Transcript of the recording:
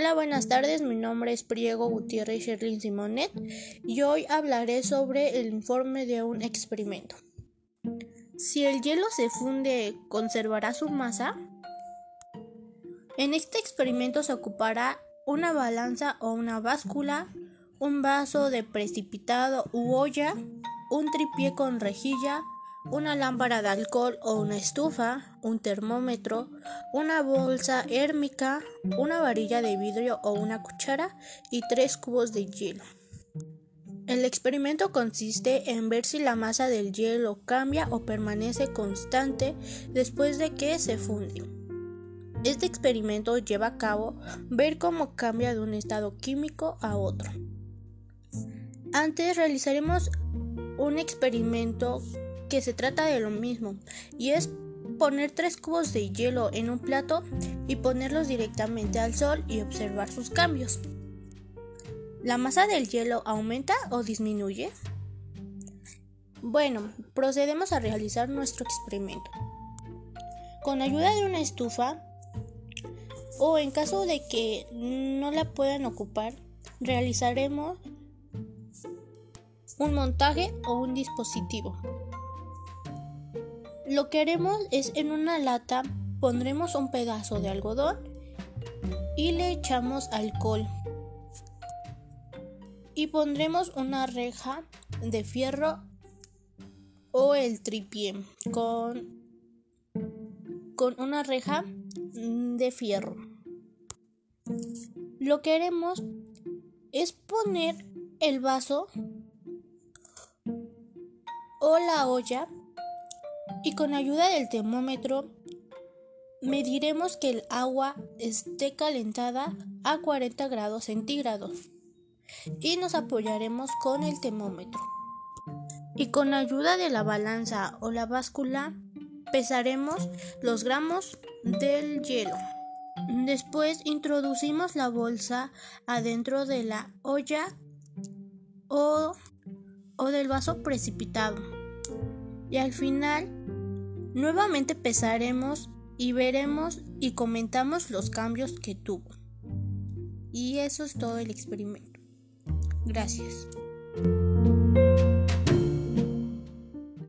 Hola, buenas tardes. Mi nombre es Priego Gutiérrez Sherlin Simonet y hoy hablaré sobre el informe de un experimento. Si el hielo se funde, ¿conservará su masa? En este experimento se ocupará una balanza o una báscula, un vaso de precipitado u olla, un tripié con rejilla, una lámpara de alcohol o una estufa, un termómetro, una bolsa hérmica, una varilla de vidrio o una cuchara y tres cubos de hielo. El experimento consiste en ver si la masa del hielo cambia o permanece constante después de que se funde. Este experimento lleva a cabo ver cómo cambia de un estado químico a otro. Antes realizaremos un experimento que se trata de lo mismo y es poner tres cubos de hielo en un plato y ponerlos directamente al sol y observar sus cambios. ¿La masa del hielo aumenta o disminuye? Bueno, procedemos a realizar nuestro experimento. Con ayuda de una estufa o en caso de que no la puedan ocupar, realizaremos un montaje o un dispositivo. Lo que haremos es en una lata pondremos un pedazo de algodón y le echamos alcohol. Y pondremos una reja de fierro o el tripié con, con una reja de fierro. Lo que haremos es poner el vaso o la olla y con ayuda del termómetro mediremos que el agua esté calentada a 40 grados centígrados y nos apoyaremos con el termómetro. Y con ayuda de la balanza o la báscula pesaremos los gramos del hielo. Después introducimos la bolsa adentro de la olla o, o del vaso precipitado. Y al final Nuevamente pesaremos y veremos y comentamos los cambios que tuvo. Y eso es todo el experimento. Gracias.